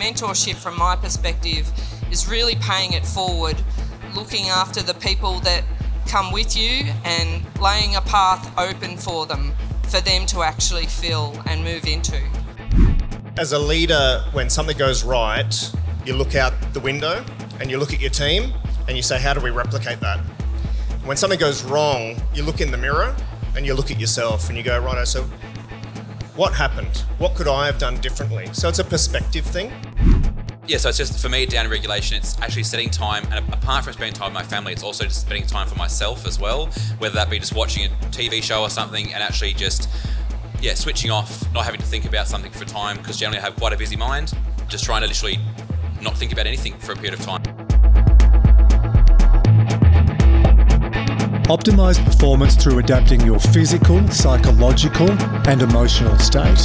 mentorship, from my perspective, is really paying it forward, looking after the people that come with you and laying a path open for them, for them to actually fill and move into. As a leader, when something goes right, you look out the window and you look at your team and you say, How do we replicate that? When something goes wrong, you look in the mirror and you look at yourself and you go, Righto, so what happened? What could I have done differently? So it's a perspective thing. Yeah, so it's just for me down regulation, it's actually setting time, and apart from spending time with my family, it's also just spending time for myself as well. Whether that be just watching a TV show or something, and actually just yeah, switching off, not having to think about something for time, because generally I have quite a busy mind. Just trying to literally not think about anything for a period of time. Optimize performance through adapting your physical, psychological, and emotional state.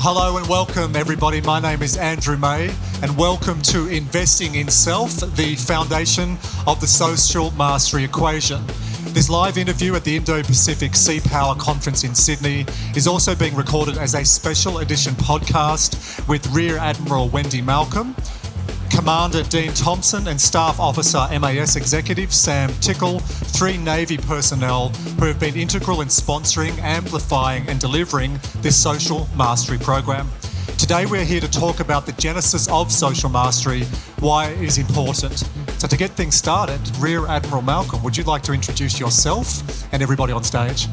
Hello and welcome, everybody. My name is Andrew May, and welcome to Investing in Self, the foundation of the social mastery equation. This live interview at the Indo Pacific Sea Power Conference in Sydney is also being recorded as a special edition podcast with Rear Admiral Wendy Malcolm, Commander Dean Thompson and Staff Officer MAS Executive Sam Tickle, three Navy personnel who have been integral in sponsoring, amplifying, and delivering this social mastery program. Today, we're here to talk about the genesis of social mastery, why it is important. So, to get things started, Rear Admiral Malcolm, would you like to introduce yourself and everybody on stage?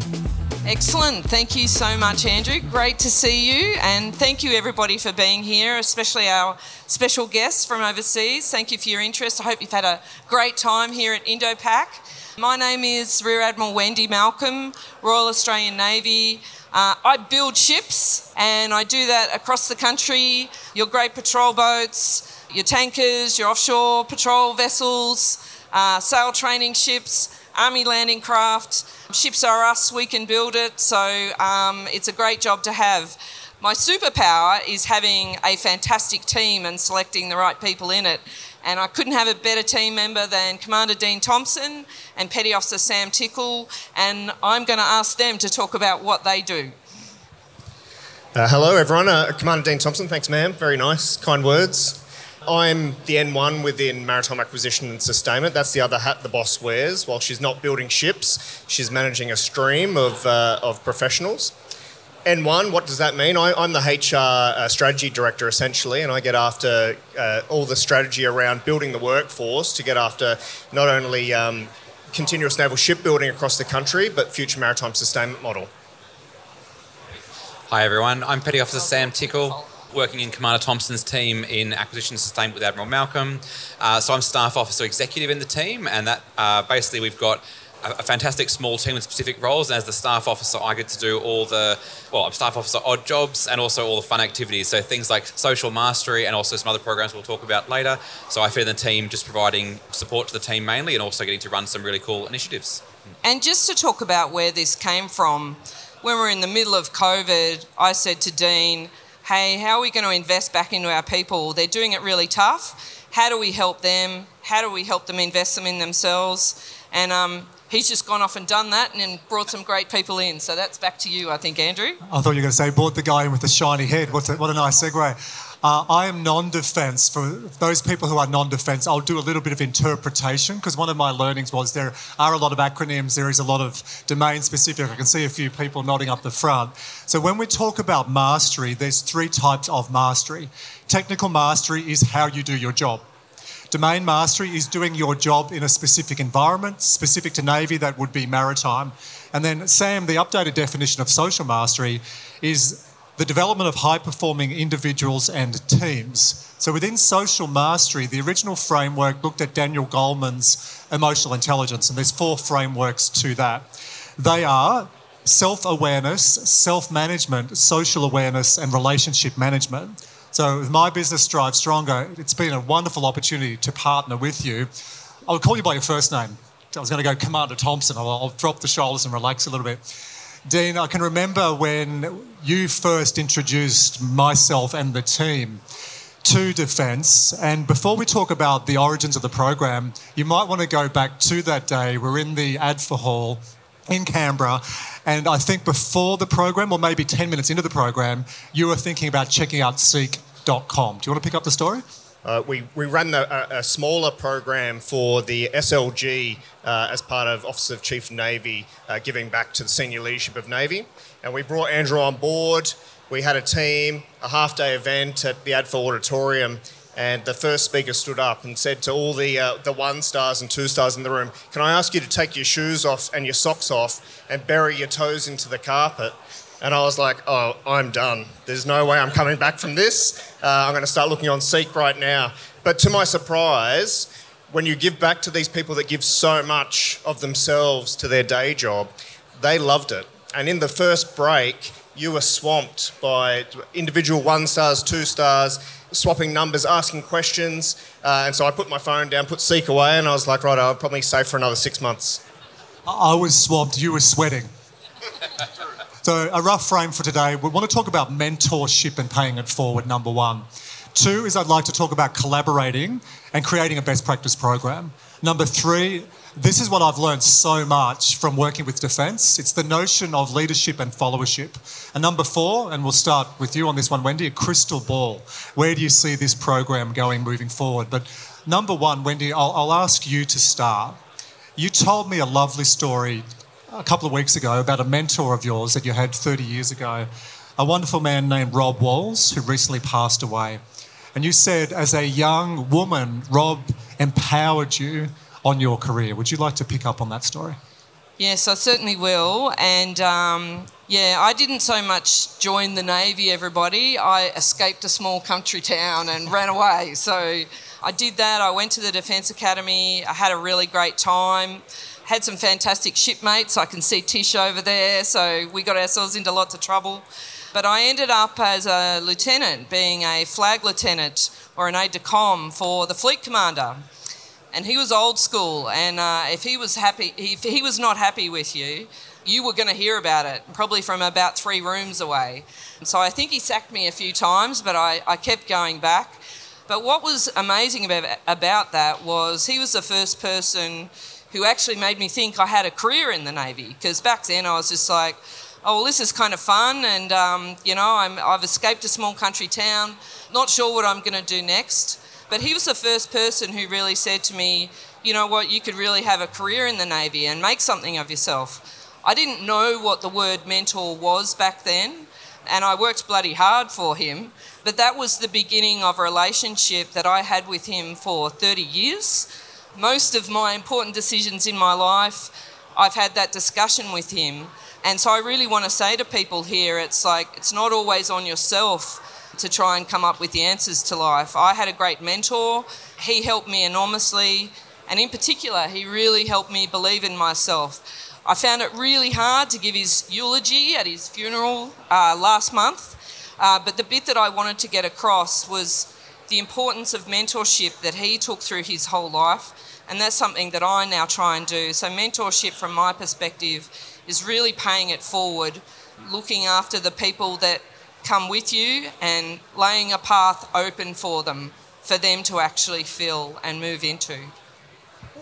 Excellent. Thank you so much, Andrew. Great to see you. And thank you, everybody, for being here, especially our special guests from overseas. Thank you for your interest. I hope you've had a great time here at IndoPac. My name is Rear Admiral Wendy Malcolm, Royal Australian Navy. Uh, I build ships and I do that across the country. Your great patrol boats, your tankers, your offshore patrol vessels, uh, sail training ships, army landing craft. Ships are us, we can build it, so um, it's a great job to have. My superpower is having a fantastic team and selecting the right people in it. And I couldn't have a better team member than Commander Dean Thompson and Petty Officer Sam Tickle, and I'm going to ask them to talk about what they do. Uh, hello, everyone. Uh, Commander Dean Thompson, thanks, ma'am. Very nice, kind words. I'm the N1 within Maritime Acquisition and Sustainment. That's the other hat the boss wears. While she's not building ships, she's managing a stream of, uh, of professionals. N1, what does that mean? I, am the HR uh, strategy director essentially, and I get after uh, all the strategy around building the workforce to get after not only um, continuous naval shipbuilding across the country, but future maritime sustainment model. Hi everyone, I'm Petty Officer Sam Tickle working in Commander Thompson's team in acquisition sustainment with Admiral Malcolm. Uh, so I'm staff officer executive in the team, and that uh, basically we've got a, a, fantastic small team with specific roles. And as the staff officer, I get to do all the well, I'm staff officer odd jobs and also all the fun activities. So things like social mastery and also some other programs we'll talk about later. So I in the team, just providing support to the team mainly, and also getting to run some really cool initiatives. And just to talk about where this came from. When we we're in the middle of COVID, I said to Dean, hey, how are we going to invest back into our people? They're doing it really tough. How do we help them? How do we help them invest them in themselves? And um, he's just gone off and done that and then brought some great people in. So that's back to you, I think, Andrew. I thought you were going to say brought the guy in with the shiny head. What's a, what a nice segue. Uh, I am non-defence. For those people who are non-defence, I'll do a little bit of interpretation because one of my learnings was there are a lot of acronyms. There is a lot of domain-specific. I can see a few people nodding up the front. So when we talk about mastery, there's three types of mastery. Technical mastery is how you do your job. Domain mastery is doing your job in a specific environment, specific to Navy, that would be maritime. And then, Sam, the updated definition of social mastery is the development of high performing individuals and teams. So, within social mastery, the original framework looked at Daniel Goleman's emotional intelligence, and there's four frameworks to that. They are self awareness, self management, social awareness, and relationship management. So, with my business StriveStronger, it's been a wonderful opportunity to partner with you. I'll call you by your first name. I was going to go Commander Thompson. I'll, I'll drop the shoulders and relax a little bit. Dean, I can remember when you first introduced myself and the team to defence. And before we talk about the origins of the program, you might want to go back to that day. We're in the ADFA hall in Canberra. And I think before the program, or maybe 10 minutes into the program, you were thinking about checking out seek.com. Do you want to pick up the story? Uh, we, we ran the, a, a, smaller program for the SLG uh, as part of Office of Chief Navy, uh, giving back to the senior leadership of Navy. And we brought Andrew on board. We had a team, a half day event at the ADFA Auditorium, and the first speaker stood up and said to all the uh, the one stars and two stars in the room, "Can I ask you to take your shoes off and your socks off and bury your toes into the carpet?" And I was like, "Oh, I'm done. There's no way I'm coming back from this. Uh, I'm going to start looking on Seek right now." But to my surprise, when you give back to these people that give so much of themselves to their day job, they loved it. And in the first break, you were swamped by individual one stars, two stars swapping numbers, asking questions. Uh, and so I put my phone down, put Seek away, and I was like, right, I'll probably save for another six months. I was swamped, you were sweating. So, a rough frame for today. We want to talk about mentorship and paying it forward, number one. Two is I'd like to talk about collaborating and creating a best practice program. Number three, this is what I've learned so much from working with defence. It's the notion of leadership and followership. And number four, and we'll start with you on this one, Wendy, a crystal ball. Where do you see this program going moving forward? But number one, Wendy, I'll, I'll ask you to start. You told me a lovely story a couple of weeks ago about a mentor of yours that you had 30 years ago, a wonderful man named Rob Walls, who recently passed away. And you said, as a young woman, Rob empowered you on your career. Would you like to pick up on that story? Yes, I certainly will. And um, yeah, I didn't so much join the Navy, everybody. I escaped a small country town and ran away. So I did that. I went to the Defence Academy. I had a really great time. Had some fantastic shipmates. I can see Tish over there. So we got ourselves into lots of trouble. But I ended up as a lieutenant, being a flag lieutenant or an aide de camp for the fleet commander and he was old school. And uh, if he was happy, if he was not happy with you, you were going to hear about it, probably from about three rooms away. So I think he sacked me a few times, but I, I kept going back. But what was amazing about, about that was he was the first person who actually made me think I had a career in the Navy. Because back then I was just like, oh, well, this is kind of fun. And, um, you know, I'm, I've escaped a small country town, not sure what I'm going to do next. But he was the first person who really said to me, you know what, you could really have a career in the Navy and make something of yourself. I didn't know what the word mentor was back then, and I worked bloody hard for him, but that was the beginning of a relationship that I had with him for 30 years. Most of my important decisions in my life, I've had that discussion with him. And so I really want to say to people here it's like, it's not always on yourself to try and come up with the answers to life. I had a great mentor, he helped me enormously, and in particular, he really helped me believe in myself. I found it really hard to give his eulogy at his funeral uh, last month, uh, but the bit that I wanted to get across was the importance of mentorship that he took through his whole life, and that's something that I now try and do. So, mentorship from my perspective is really paying it forward, looking after the people that come with you and laying a path open for them for them to actually fill and move into.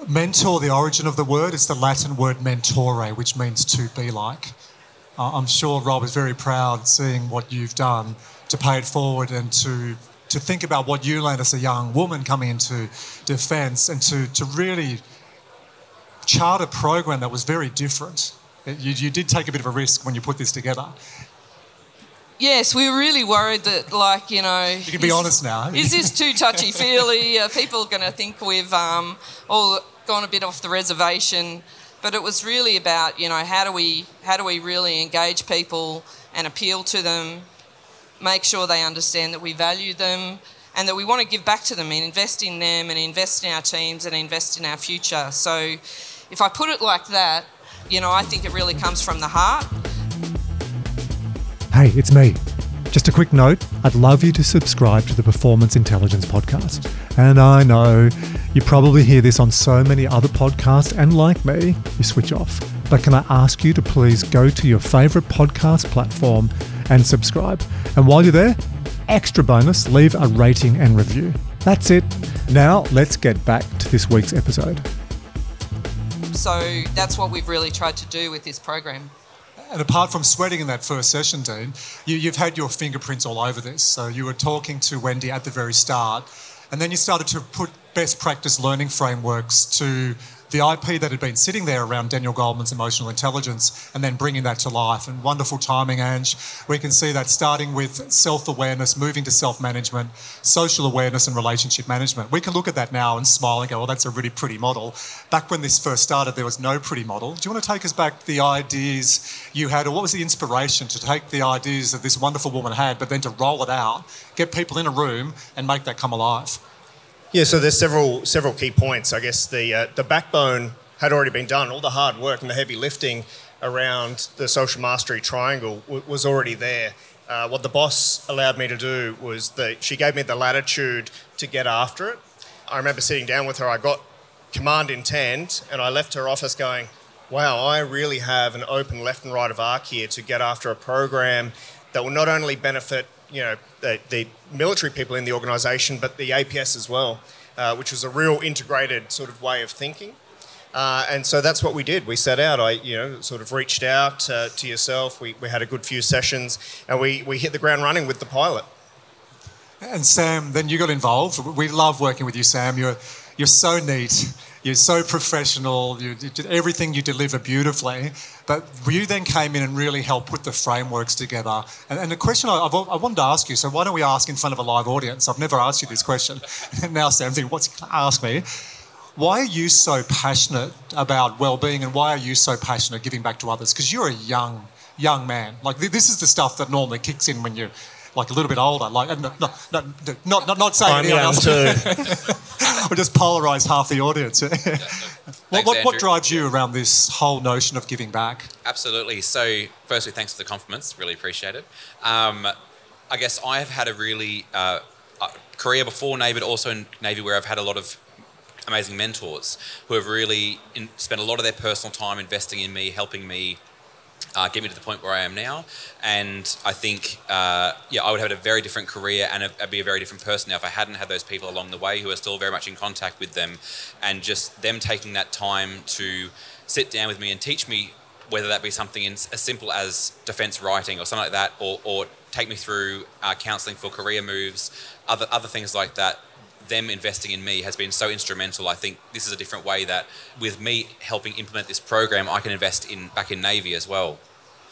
Mentor, the origin of the word, is the Latin word mentore, which means to be like. Uh, I'm sure Rob is very proud seeing what you've done to pay it forward and to to think about what you learned as a young woman coming into defence and to, to really chart a program that was very different. You, you did take a bit of a risk when you put this together. Yes, we were really worried that, like, you know. You can be honest now. is this too touchy feely? Are people going to think we've um, all gone a bit off the reservation? But it was really about, you know, how do we how do we really engage people and appeal to them, make sure they understand that we value them, and that we want to give back to them and invest in them and invest in our teams and invest in our future. So, if I put it like that, you know, I think it really comes from the heart. Hey, it's me. Just a quick note I'd love you to subscribe to the Performance Intelligence Podcast. And I know you probably hear this on so many other podcasts, and like me, you switch off. But can I ask you to please go to your favourite podcast platform and subscribe? And while you're there, extra bonus, leave a rating and review. That's it. Now, let's get back to this week's episode. so that's what we've really tried to do with this program. And apart from sweating in that first session, Dean, you, have had your fingerprints all over this. So you were talking to Wendy at the very start, and then you started to put best practice learning frameworks to the IP that had been sitting there around Daniel Goleman's emotional intelligence and then bringing that to life. And wonderful timing, Ange. We can see that starting with self awareness, moving to self management, social awareness, and relationship management. We can look at that now and smile and go, well, that's a really pretty model. Back when this first started, there was no pretty model. Do you want to take us back the ideas you had, or what was the inspiration to take the ideas that this wonderful woman had, but then to roll it out, get people in a room, and make that come alive? Yeah, so there's several several key points. I guess the uh, the backbone had already been done. All the hard work and the heavy lifting around the social mastery triangle w- was already there. Uh, what the boss allowed me to do was that she gave me the latitude to get after it. I remember sitting down with her. I got command intent, and I left her office going, "Wow, I really have an open left and right of arc here to get after a program that will not only benefit you know the, the military people in the organisation, but the APS as well, uh, which was a real integrated sort of way of thinking. Uh, and so that's what we did. We set out. I, you know, sort of reached out uh, to yourself. We, we had a good few sessions, and we, we hit the ground running with the pilot. And Sam, then you got involved. We love working with you, Sam. You're you're so neat. You're so professional. You, did everything you deliver beautifully. But you then came in and really helped put the frameworks together. And, and the question I, I wanted to ask you, so why don't we ask in front of a live audience? I've never asked you this question. Now Sam, what's going to ask me? Why are you so passionate about well-being, and why are you so passionate giving back to others? Because you're a young, young man. Like this is the stuff that normally kicks in when you're like a little bit older. Like, no, no, no, not, not, not saying I'm young else. too. we just polarise half the audience. what, what, what, drives you around this whole notion of giving back? Absolutely. So, firstly, thanks for the compliments. Really appreciate it. Um, I guess I have had a really uh, career before Navy, but also in Navy, where I've had a lot of amazing mentors who have really in, spent a lot of their personal time investing in me, helping me uh, get me to the point where I am now. And I think, uh, yeah, I would have had a very different career and a, I'd be a very different person now if I hadn't had those people along the way who are still very much in contact with them. And just them taking that time to sit down with me and teach me whether that be something in, as simple as defence writing or something like that, or, or take me through uh, counselling for career moves, other, other things like that them investing in me has been so instrumental. I think this is a different way that with me helping implement this program, I can invest in back in Navy as well.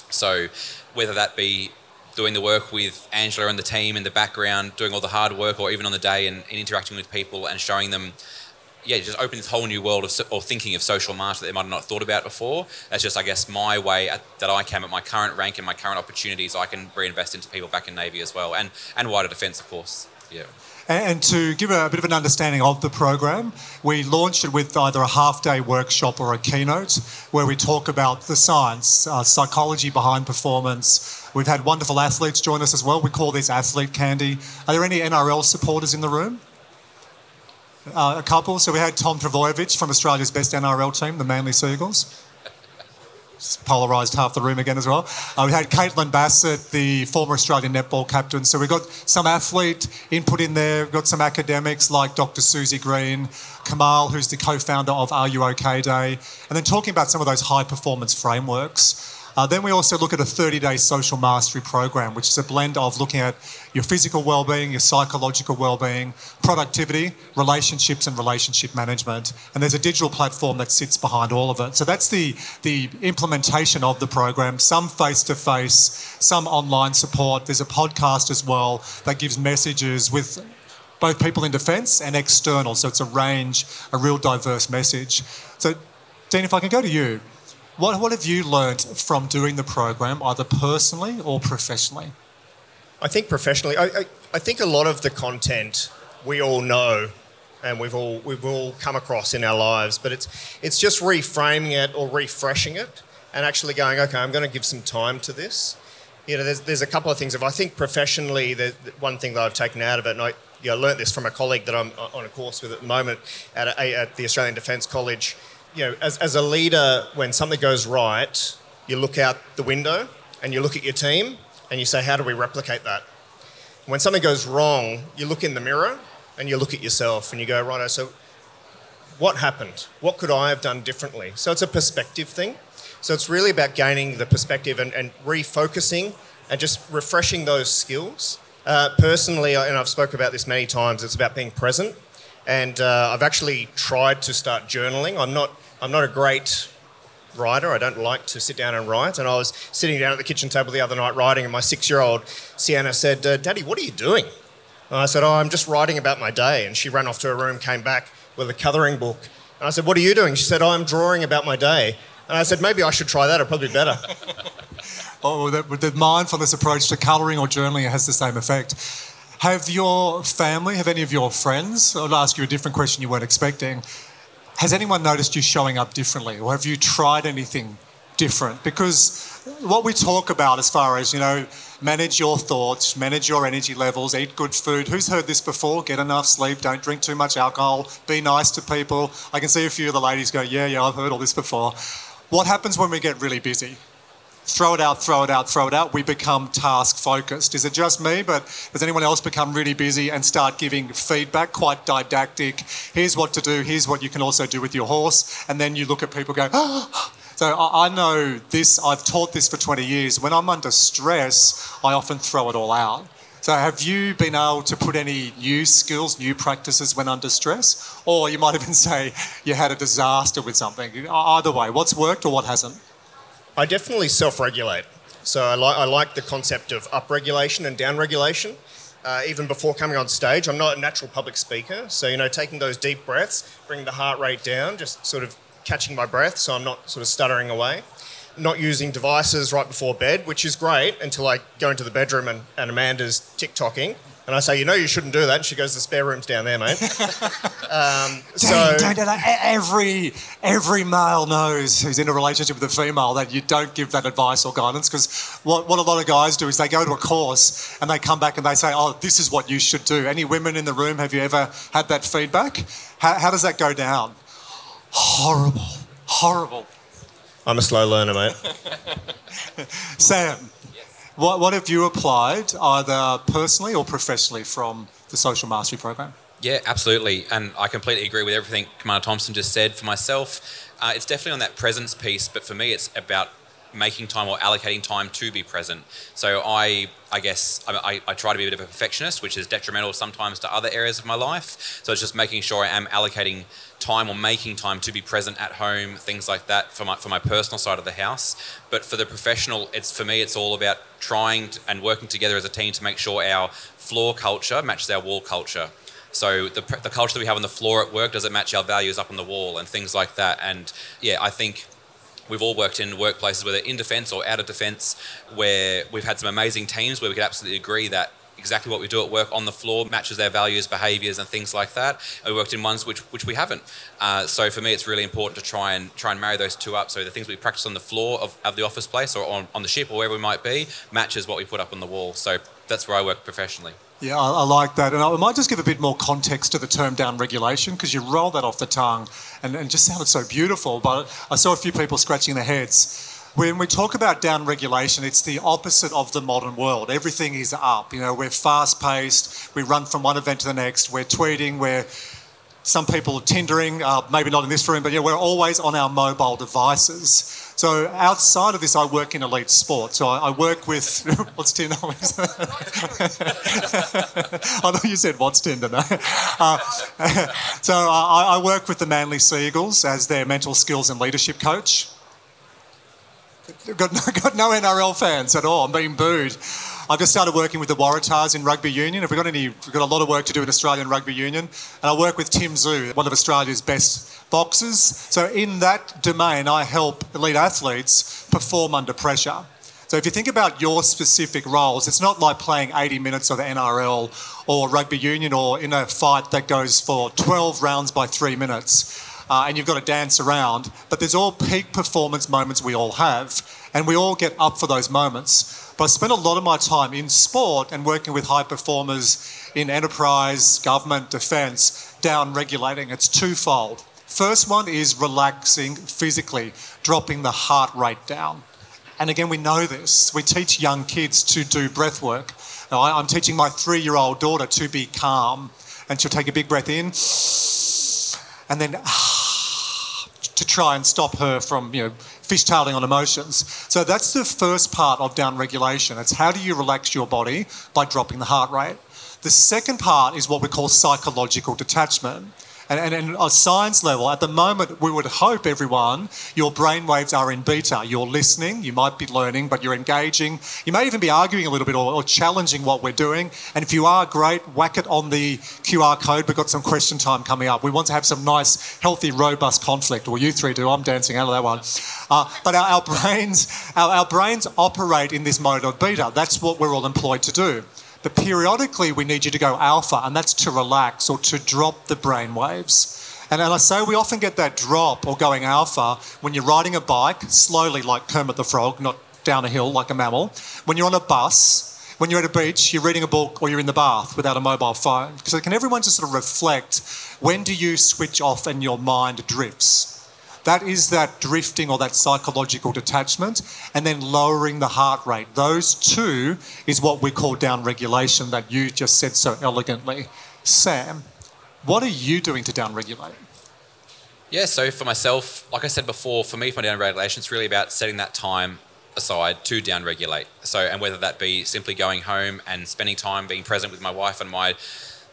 So whether that be doing the work with Angela and the team in the background, doing all the hard work, or even on the day and, and interacting with people and showing them yeah, just open this whole new world of or thinking of social master that they might have not thought about before. That's just, I guess, my way at, that I can at my current rank and my current opportunities. I can reinvest into people back in Navy as well, and and wider defence, of course. Yeah. And to give a, bit of an understanding of the program, we launched it with either a half day workshop or a keynote where we talk about the science, uh, psychology behind performance. We've had wonderful athletes join us as well. We call this athlete candy. Are there any NRL supporters in the room? Uh, a couple. So we had Tom Trbojevic from Australia's best NRL team, the Manly Sea Eagles polarised half the room again as well. Uh, we had Caitlin Bassett, the former Australian netball captain. So we've got some athlete input in there. We've got some academics like Dr. Susie Green, Kamal, who's the co-founder of Are You OK Day, and then talking about some of those high performance frameworks. Uh, then we also look at a 30 day social mastery program, which is a blend of looking at your physical well-being, your psychological well-being, productivity, relationships, and relationship management. And there's a digital platform that sits behind all of it. So that's the the implementation of the program. Some face-to-face, some online support. There's a podcast as well that gives messages with both people in defence and external. So it's a range, a real diverse message. So, Dean, if I can go to you. What, what have you learnt from doing the program, either personally or professionally? I think professionally, I, I, I, think a lot of the content we all know and we've all, we've all come across in our lives, but it's, it's just reframing it or refreshing it and actually going, okay, I'm going to give some time to this. You know, there's, there's a couple of things. If I think professionally, the, one thing that I've taken out of it, and I you know, this from a colleague that I'm uh, on a course with at the moment at, a, at the Australian Defence College, you know, as, as a leader, when something goes right, you look out the window and you look at your team and you say, how do we replicate that? When something goes wrong, you look in the mirror and you look at yourself and you go, right, so what happened? What could I have done differently? So it's a perspective thing. So it's really about gaining the perspective and, and refocusing and just refreshing those skills. Uh, personally, and I've spoken about this many times, it's about being present. And uh, I've actually tried to start journaling. I'm not, I'm not a great writer. I don't like to sit down and write. And I was sitting down at the kitchen table the other night writing, and my six-year-old Sienna said, uh, "Daddy, what are you doing?" And I said, "Oh, I'm just writing about my day." And she ran off to her room, came back with a colouring book. And I said, "What are you doing?" She said, oh, "I'm drawing about my day." And I said, "Maybe I should try that. It'll probably be better." oh, the, the mindfulness approach to colouring or journaling has the same effect. Have your family, have any of your friends, I'll ask you a different question you weren't expecting, has anyone noticed you showing up differently or have you tried anything different? Because what we talk about as far as, you know, manage your thoughts, manage your energy levels, eat good food. Who's heard this before? Get enough sleep, don't drink too much alcohol, be nice to people. I can see a few of the ladies go, yeah, yeah, I've heard all this before. What happens when we get really busy? Throw it out, throw it out, throw it out. We become task focused. Is it just me? But does anyone else become really busy and start giving feedback, quite didactic? Here's what to do, here's what you can also do with your horse. And then you look at people go, oh. Ah! So I know this, I've taught this for 20 years. When I'm under stress, I often throw it all out. So have you been able to put any new skills, new practices when under stress? Or you might even say you had a disaster with something. Either way, what's worked or what hasn't? I definitely self regulate. So I, li- I like the concept of upregulation and downregulation. Uh, even before coming on stage, I'm not a natural public speaker. So, you know, taking those deep breaths, bringing the heart rate down, just sort of catching my breath so I'm not sort of stuttering away. Not using devices right before bed, which is great until I go into the bedroom and, and Amanda's TikToking and I say, you know, you shouldn't do that. And she goes, the spare room's down there, mate. um, so don't do that. Every every male knows who's in a relationship with a female that you don't give that advice or guidance because what, what a lot of guys do is they go to a course and they come back and they say, oh, this is what you should do. Any women in the room, have you ever had that feedback? How, how does that go down? Horrible, horrible. I'm a slow learner, mate. Sam, what, what have you applied, either personally or professionally, from the social mastery program? Yeah, absolutely. And I completely agree with everything Commander Thompson just said. For myself, uh, it's definitely on that presence piece, but for me, it's about making time or allocating time to be present. So I, I guess, I, I, try to be a bit of a perfectionist, which is detrimental sometimes to other areas of my life. So it's just making sure I am allocating time or making time to be present at home, things like that for my for my personal side of the house. But for the professional, it's for me, it's all about trying to, and working together as a team to make sure our floor culture matches our wall culture. So the, the culture that we have on the floor at work does it match our values up on the wall and things like that. And yeah, I think We've all worked in workplaces, whether in defence or out of defence, where we've had some amazing teams where we could absolutely agree that exactly what we do at work on the floor matches their values, behaviours, and things like that. And we worked in ones which which we haven't. Uh, so for me, it's really important to try and try and marry those two up. So the things we practice on the floor of, of the office place or on, on the ship or wherever we might be matches what we put up on the wall. So that's where I work professionally. Yeah, I, I, like that. And I might just give a bit more context to the term down regulation because you roll that off the tongue and, and just sounded so beautiful. But I saw a few people scratching their heads. When we talk about down regulation, it's the opposite of the modern world. Everything is up. You know, we're fast paced, we run from one event to the next, we're tweeting, we're some people Tindering, uh, maybe not in this room, but yeah, we're always on our mobile devices. So outside of this, I work in elite sport. So I, I work with what's Tinder? I thought you said what's Tinder. No? Uh, so I, I work with the Manly Sea Eagles as their mental skills and leadership coach. Got got no NRL fans at all. I'm being booed. I've just started working with the Waratahs in rugby union. Have we got any? We've got a lot of work to do in Australian rugby union, and I work with Tim Tszyu, one of Australia's best boxers. So in that domain, I help elite athletes perform under pressure. So if you think about your specific roles, it's not like playing 80 minutes of NRL or rugby union or in a fight that goes for 12 rounds by three minutes. Uh, and you've got to dance around. But there's all peak performance moments we all have, and we all get up for those moments. But I spend a lot of my time in sport and working with high performers in enterprise, government, defence, down regulating. It's twofold. First one is relaxing physically, dropping the heart rate down. And again, we know this. We teach young kids to do breath work. Now, I'm teaching my three year old daughter to be calm, and she'll take a big breath in and then to try and stop her from, you know, fishtailing on emotions. So that's the first part of down regulation. It's how do you relax your body by dropping the heart rate. The second part is what we call psychological detachment. And, and, and on science level, at the moment, we would hope everyone, your brain waves are in beta. You're listening, you might be learning, but you're engaging. You may even be arguing a little bit or, or challenging what we're doing. And if you are, great, whack it on the QR code. We've got some question time coming up. We want to have some nice, healthy, robust conflict. Well, you three do. I'm dancing out of that one. Uh, but our, our brains, our, our brains operate in this mode of beta. That's what we're all employed to do. But periodically, we need you to go alpha, and that's to relax or to drop the brain waves. And, and I say we often get that drop or going alpha when you're riding a bike, slowly like Kermit the Frog, not down a hill like a mammal. When you're on a bus, when you're at a beach, you're reading a book, or you're in the bath without a mobile phone. So, can everyone just sort of reflect when do you switch off and your mind drifts? That is that drifting or that psychological detachment, and then lowering the heart rate. Those two is what we call down regulation that you just said so elegantly. Sam, what are you doing to down regulate? Yeah, so for myself, like I said before, for me, for my down regulation, it's really about setting that time aside to down regulate. So, and whether that be simply going home and spending time being present with my wife and my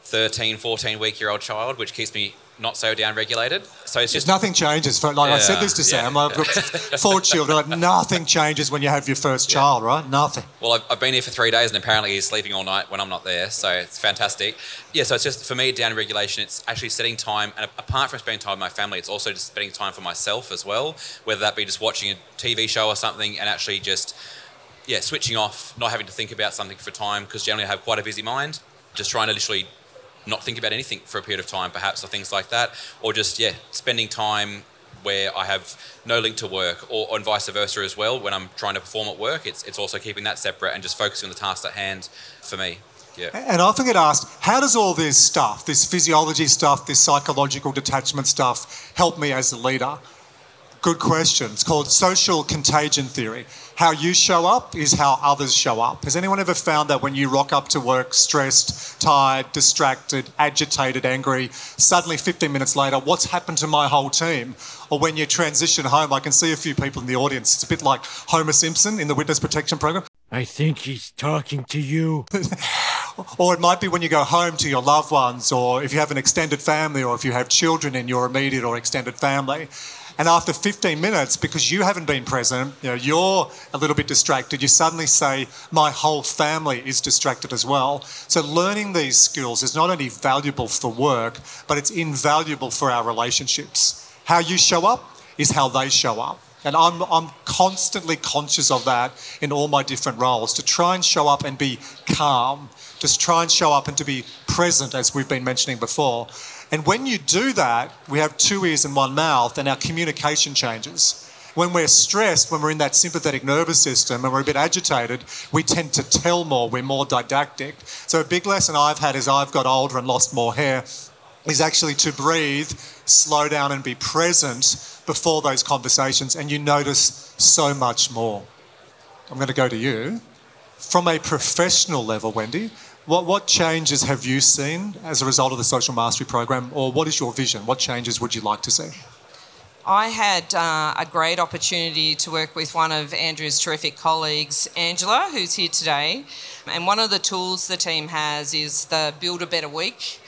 13, 14 week year old child, which keeps me not so down regulated. So it's just nothing changes. For, like I said this to Yeah, Sam, yeah. I've got four children. Like, nothing changes when you have your first child, right? Nothing. Well, I've, I've been here for three days, and apparently he's sleeping all night when I'm not there, so it's fantastic. Yeah, so it's just for me down regulation. It's actually setting time, and apart from spending time with my family, it's also just spending time for myself as well. Whether that be just watching a TV show or something, and actually just yeah, switching off, not having to think about something for time, because generally I have quite a busy mind. Just trying to literally not think about anything for a period of time, perhaps, or things like that, or just yeah, spending time where I have no link to work, or, or vice versa as well. When I'm trying to perform at work, it's it's also keeping that separate and just focusing on the task at hand for me. Yeah. And I often get asked, how does all this stuff, this physiology stuff, this psychological detachment stuff, help me as a leader? Good question. It's called social contagion theory. How you show up is how others show up. Has anyone ever found that when you rock up to work stressed, tired, distracted, agitated, angry, suddenly 15 minutes later, what's happened to my whole team? Or when you transition home, I can see a few people in the audience. It's a bit like Homer Simpson in the Witness Protection Program. I think he's talking to you. Or it might be when you go home to your loved ones, or if you have an extended family, or if you have children in your immediate or extended family. And after 15 minutes, because you haven't been present, you know, you're a little bit distracted, you suddenly say, My whole family is distracted as well. So learning these skills is not only valuable for work, but it's invaluable for our relationships. How you show up is how they show up. And I'm, I'm constantly conscious of that in all my different roles to try and show up and be calm, just try and show up and to be present, as we've been mentioning before. And when you do that, we have two ears and one mouth, and our communication changes. When we're stressed, when we're in that sympathetic nervous system and we're a bit agitated, we tend to tell more, we're more didactic. So, a big lesson I've had as I've got older and lost more hair is actually to breathe, slow down, and be present before those conversations, and you notice so much more. I'm going to go to you. From a professional level, Wendy, what, what changes have you seen as a result of the social mastery program, or what is your vision? What changes would you like to see? I had uh, a great opportunity to work with one of Andrew's terrific colleagues, Angela, who's here today. And one of the tools the team has is the Build a Better Week.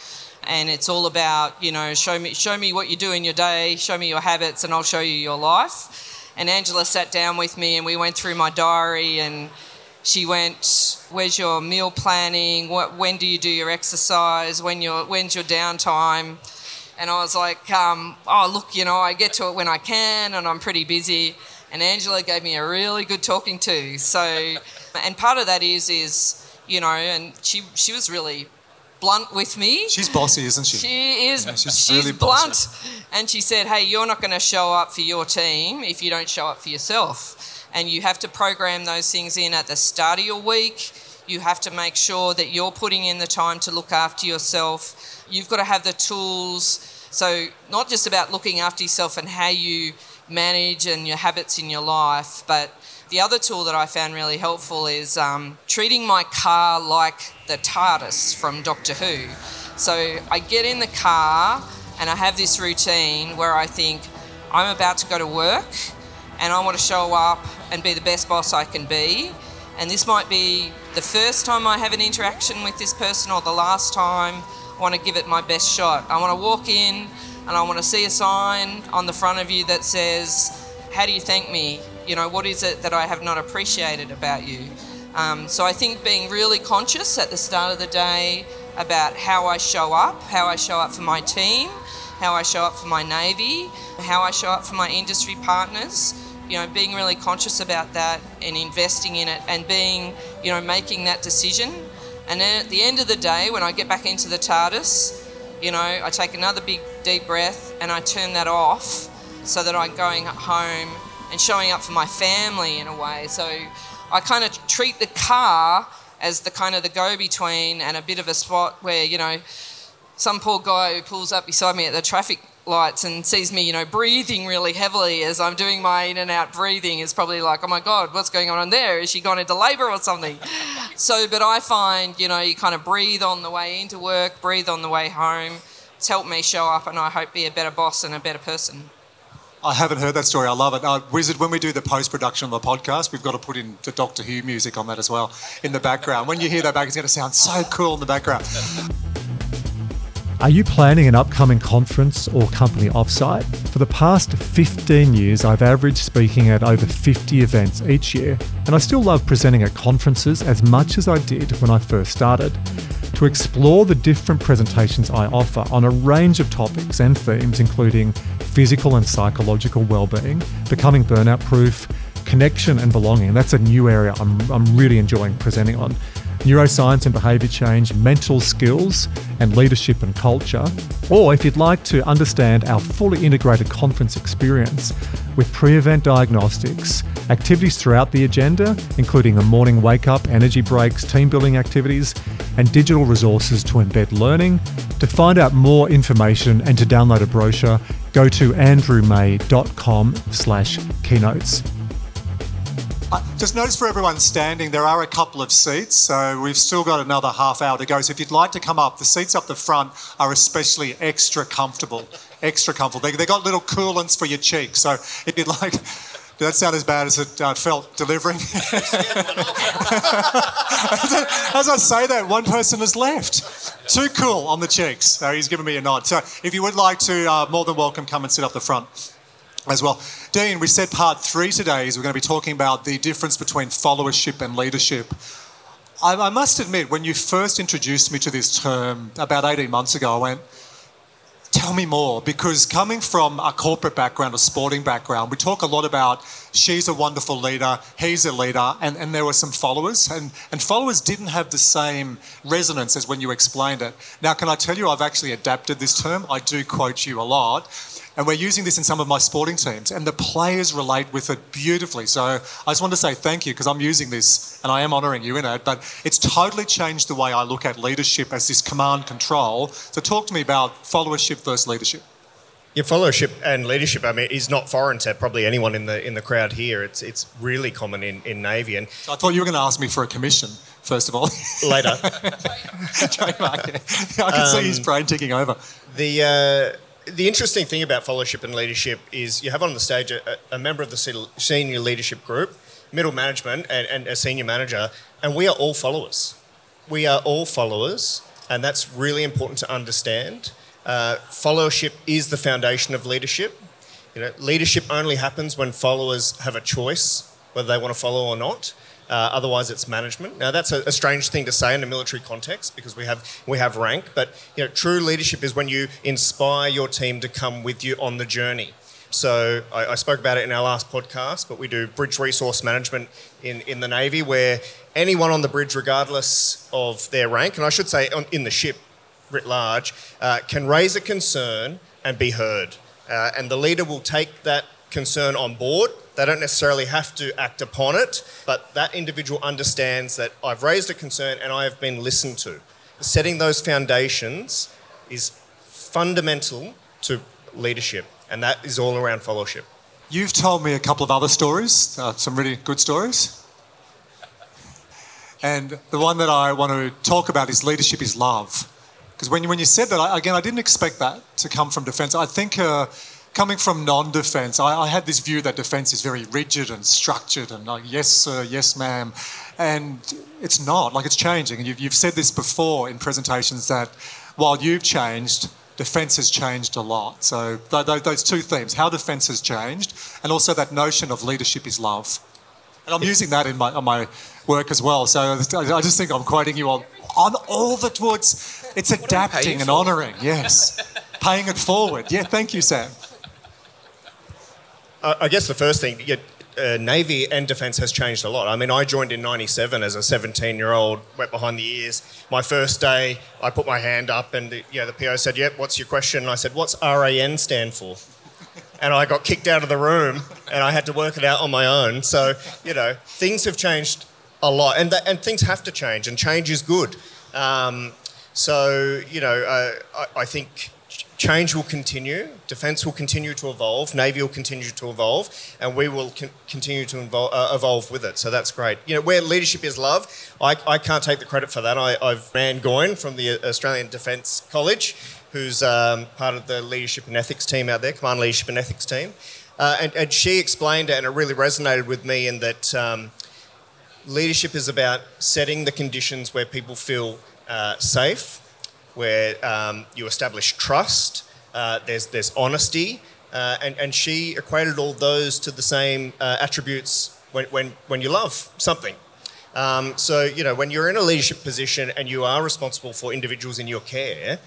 And it's all about, you know, show me, show me what you do in your day, show me your habits, and I'll show you your life. And Angela sat down with me and we went through my diary and she went, "Where's your meal planning? What, when do you do your exercise? When your, when's your downtime?" And I was like, um, "Oh, look, you know, I get to it when I can, and I'm pretty busy." And Angela gave me a really good talking to. So, and part of that is, is you know, and she she was really blunt with me. She's bossy, isn't she? She is. she's she's really blunt, bossy. and she said, "Hey, you're not going to show up for your team if you don't show up for yourself, and you have to program those things in at the start of your week. You have to make sure that you're putting in the time to look after yourself. You've got to have the tools. So not just about looking after yourself and how you manage and your habits in your life, but the other tool that I found really helpful is um, treating my car like the TARDIS from Doctor Who. So I get in the car And I have this routine where I think I'm about to go to work and I want to show up and be the best boss I can be. And this might be the first time I have an interaction with this person or the last time. I want to give it my best shot. I want to walk in and I want to see a sign on the front of you that says, How do you thank me? You know, what is it that I have not appreciated about you? Um, so I think being really conscious at the start of the day about how I show up, how I show up for my team, how I show up for my Navy, how I show up for my industry partners. You know, being really conscious about that and investing in it and being, you know, making that decision. And then at the end of the day, when I get back into the TARDIS, you know, I take another big deep breath and I turn that off so that I'm going home and showing up for my family in a way. So I kind of treat the car as the kind of the go between and a bit of a spot where, you know, some poor guy who pulls up beside me at the traffic lights and sees me, you know, breathing really heavily as I'm doing my in and out breathing is probably like, oh my God, what's going on there? Is she gone into labour or something? so, but I find, you know, you kind of breathe on the way into work, breathe on the way home. It's helped me show up and I hope be a better boss and a better person. I haven't heard that story. I love it. Uh, Wizard, when we do the post production of the podcast, we've got to put in the Doctor Who music on that as well in the background. When you hear that back, it's going to sound so cool in the background. Are you planning an upcoming conference or company offsite? For the past 15 years, I've averaged speaking at over 50 events each year, and I still love presenting at conferences as much as I did when I first started. To explore the different presentations I offer on a range of topics and themes, including physical and psychological well-being, becoming burnout proof, connection and belonging. That's a new area I'm, I'm really enjoying presenting on neuroscience and behaviour change, mental skills, and leadership and culture. Or if you'd like to understand our fully integrated conference experience with pre event diagnostics, activities throughout the agenda, including a morning wake up, energy breaks, team building activities, and digital resources to embed learning. To find out more information and to download a brochure, go to andrewmay.com slash keynotes. Uh, just notice for everyone standing, there are a couple of seats, so we've still got another half hour to go. So if you'd like to come up, the seats up the front are especially extra comfortable. Extra comfortable. They, they got little coolants for your cheeks. So if you'd like, did that sound as bad as it uh, felt delivering? as, I say that, one person has left. Too cool on the cheeks. So he's giving me a nod. So if you would like to, uh, more than welcome, come and sit up the front as well. Dean, we said part three today is we're going to be talking about the difference between followership and leadership. I, I, must admit, when you first introduced me to this term about 18 months ago, I went, tell me more. Because coming from a corporate background, a sporting background, we talk a lot about she's a wonderful leader, he's a leader, and, and there were some followers. And, and followers didn't have the same resonance as when you explained it. Now, can I tell you, I've actually adapted this term. I do quote you a lot. And we're using this in some of my sporting teams, and the players relate with it beautifully. So I just want to say thank you because I'm using this and I am honouring you in it. But it's totally changed the way I look at leadership as this command control. So talk to me about followership versus leadership. Your followership and leadership. I mean, is not foreign to probably anyone in the in the crowd here. It's it's really common in, in Navy. And so I thought you were going to ask me for a commission first of all. Later. Trademark. Yeah. I can um, see his um, brain ticking over. The. Uh, the interesting thing about followership and leadership is you have on the stage a, a member of the senior leadership group, middle management, and, and, a senior manager, and we are all followers. We are all followers, and that's really important to understand. Uh, followership is the foundation of leadership. You know, leadership only happens when followers have a choice whether they want to follow or not. Uh, otherwise, it's management. Now, that's a, a, strange thing to say in a military context because we have we have rank. But you know, true leadership is when you inspire your team to come with you on the journey. So I, I, spoke about it in our last podcast, but we do bridge resource management in, in the Navy, where anyone on the bridge, regardless of their rank, and I should say on, in the ship writ large, uh, can raise a concern and be heard. Uh, and the leader will take that concern on board they don't necessarily have to act upon it, but that individual understands that I've raised a concern and I have been listened to. Setting those foundations is fundamental to leadership, and that is all around followership. You've told me a couple of other stories, uh, some really good stories. And the one that I want to talk about is leadership is love. Because when you, when you said that, I, again, I didn't expect that. to come from defence. I think uh, coming from non-defence, I, I, had this view that defence is very rigid and structured and like yes sir, yes ma'am, and it's not. Like it's changing, and you've, you've said this before in presentations that while you've changed, defence has changed a lot. So th- th- those two themes, how defence has changed, and also that notion of leadership is love. And I'm using that in my, my work as well. So I just think I'm quoting you on, on all the words. It's adapting and honouring, yes. Paying it forward. Yeah, thank you, Sam. I guess the first thing, uh, Navy and defence has changed a lot. I mean, I joined in '97 as a 17-year-old, wet behind the ears. My first day, I put my hand up, and the, you know, the PO said, "Yep, what's your question?" And I said, "What's RAN stand for?" and I got kicked out of the room, and I had to work it out on my own. So you know, things have changed a lot, and and things have to change, and change is good. Um, so you know, uh, I, I think change will continue, defence will continue to evolve, Navy will continue to evolve, and we will con- continue to evol- uh, evolve with it. So that's great. You know, where leadership is love, I, I can't take the credit for that. I, I've ran Goyne from the Australian Defence College, who's um, part of the leadership and ethics team out there, command leadership and ethics team. Uh, and, and, she explained it, and it really resonated with me in that um, leadership is about setting the conditions where people feel uh, safe where um, you establish trust, uh, there's, there's honesty, uh, and, and she equated all those to the same uh, attributes when, when, when you love something. Um, so, you know, when you're in a leadership position and you are responsible for individuals in your care,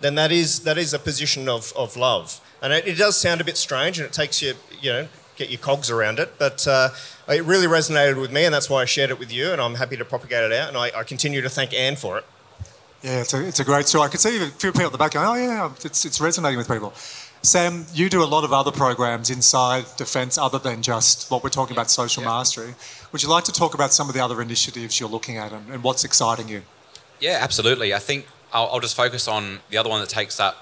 then that is, that is a position of, of love. And it, it does sound a bit strange and it takes you, you know, get your cogs around it, but uh, it really resonated with me and that's why I shared it with you and I'm happy to propagate it out and I, I continue to thank Anne for it. Yeah, it's a, it's a great story. I could see a few people at the back going, oh, yeah, it's, it's resonating with people. Sam, you do a lot of other programs inside Defence other than just what we're talking about, social yeah. mastery. Would you like to talk about some of the other initiatives you're looking at and, and what's exciting you? Yeah, absolutely. I think I'll, I'll, just focus on the other one that takes up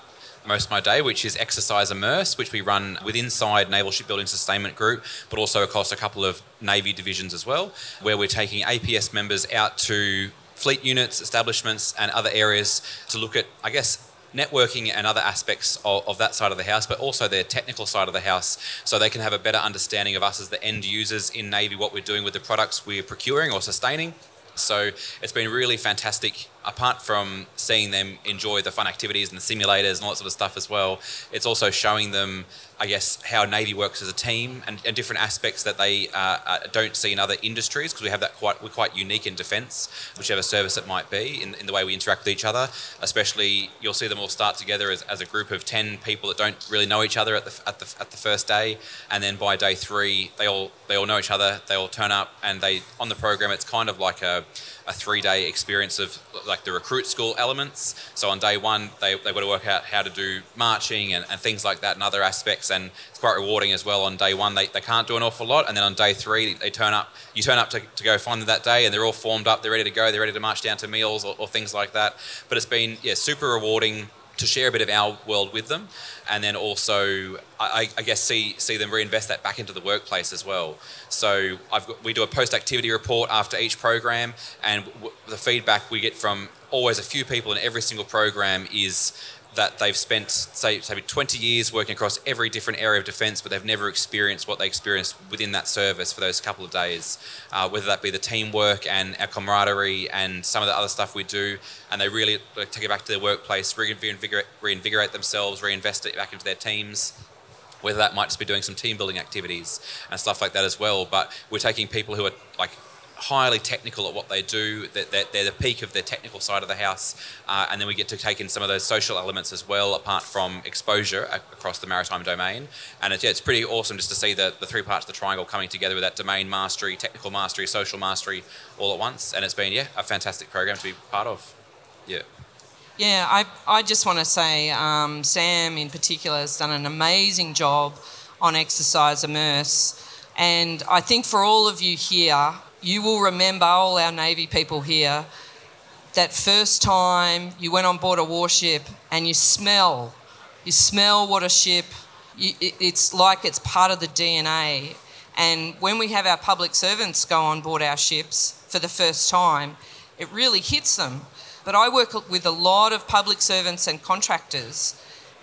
most of my day, which is Exercise Immerse, which we run with inside Naval Shipbuilding Sustainment Group, but also across a couple of Navy divisions as well, where we're taking APS members out to fleet units, establishments, and other areas to look at, I guess, networking and other aspects of, of, that side of the house, but also their technical side of the house, so they can have a better understanding of us as the end users in Navy, what we're doing with the products we're procuring or sustaining. So it's been really fantastic apart from seeing them enjoy the fun activities and the simulators and all that sort of stuff as well, it's also showing them, I guess, how Navy works as a team and, and different aspects that they uh, uh, don't see in other industries because we have that quite we're quite unique in defence, whichever service it might be, in, in the way we interact with each other. Especially, you'll see them all start together as, as a group of ten people that don't really know each other at the, at the at the first day, and then by day three, they all they all know each other. They all turn up, and they on the program. It's kind of like a a three day experience of like the recruit school elements. So on day one, they, they've got to work out how to do marching and, and things like that and other aspects. And it's quite rewarding as well. On day one, they, they can't do an awful lot. And then on day three, they turn up, you turn up to, to go find them that day and they're all formed up, they're ready to go, they're ready to march down to meals or, or things like that. But it's been, yeah, super rewarding to share a bit of our world with them, and then also I, I, guess see see them reinvest that back into the workplace as well. So got, we do a post activity report after each program, and w- the feedback we get from always a few people in every single program is that they've spent, say, say 20 years working across every different area of defence, but they've never experienced what they experienced within that service for those couple of days, uh, whether that be the teamwork and our camaraderie and some of the other stuff we do. And they really like, take it back to their workplace, reinvigorate, reinvigorate themselves, reinvest it back into their teams whether that might just be doing some team building activities and stuff like that as well. But we're taking people who are like highly technical at what they do. They're, they're, the peak of the technical side of the house, uh, and then we get to take in some of those social elements as well, apart from exposure across the maritime domain. And it's, yeah, it's pretty awesome just to see the, the three parts of the triangle coming together with that domain mastery, technical mastery, social mastery, all at once. And it's been yeah a fantastic program to be part of. Yeah. Yeah, I, I just want to say um, Sam in particular has done an amazing job on Exercise Immerse. And I think for all of you here, you will remember, all our Navy people here, that first time you went on board a warship and you smell, you smell what a ship, you, it, it's like it's part of the DNA. And when we have our public servants go on board our ships for the first time, it really hits them. But I work with a lot of public servants and contractors,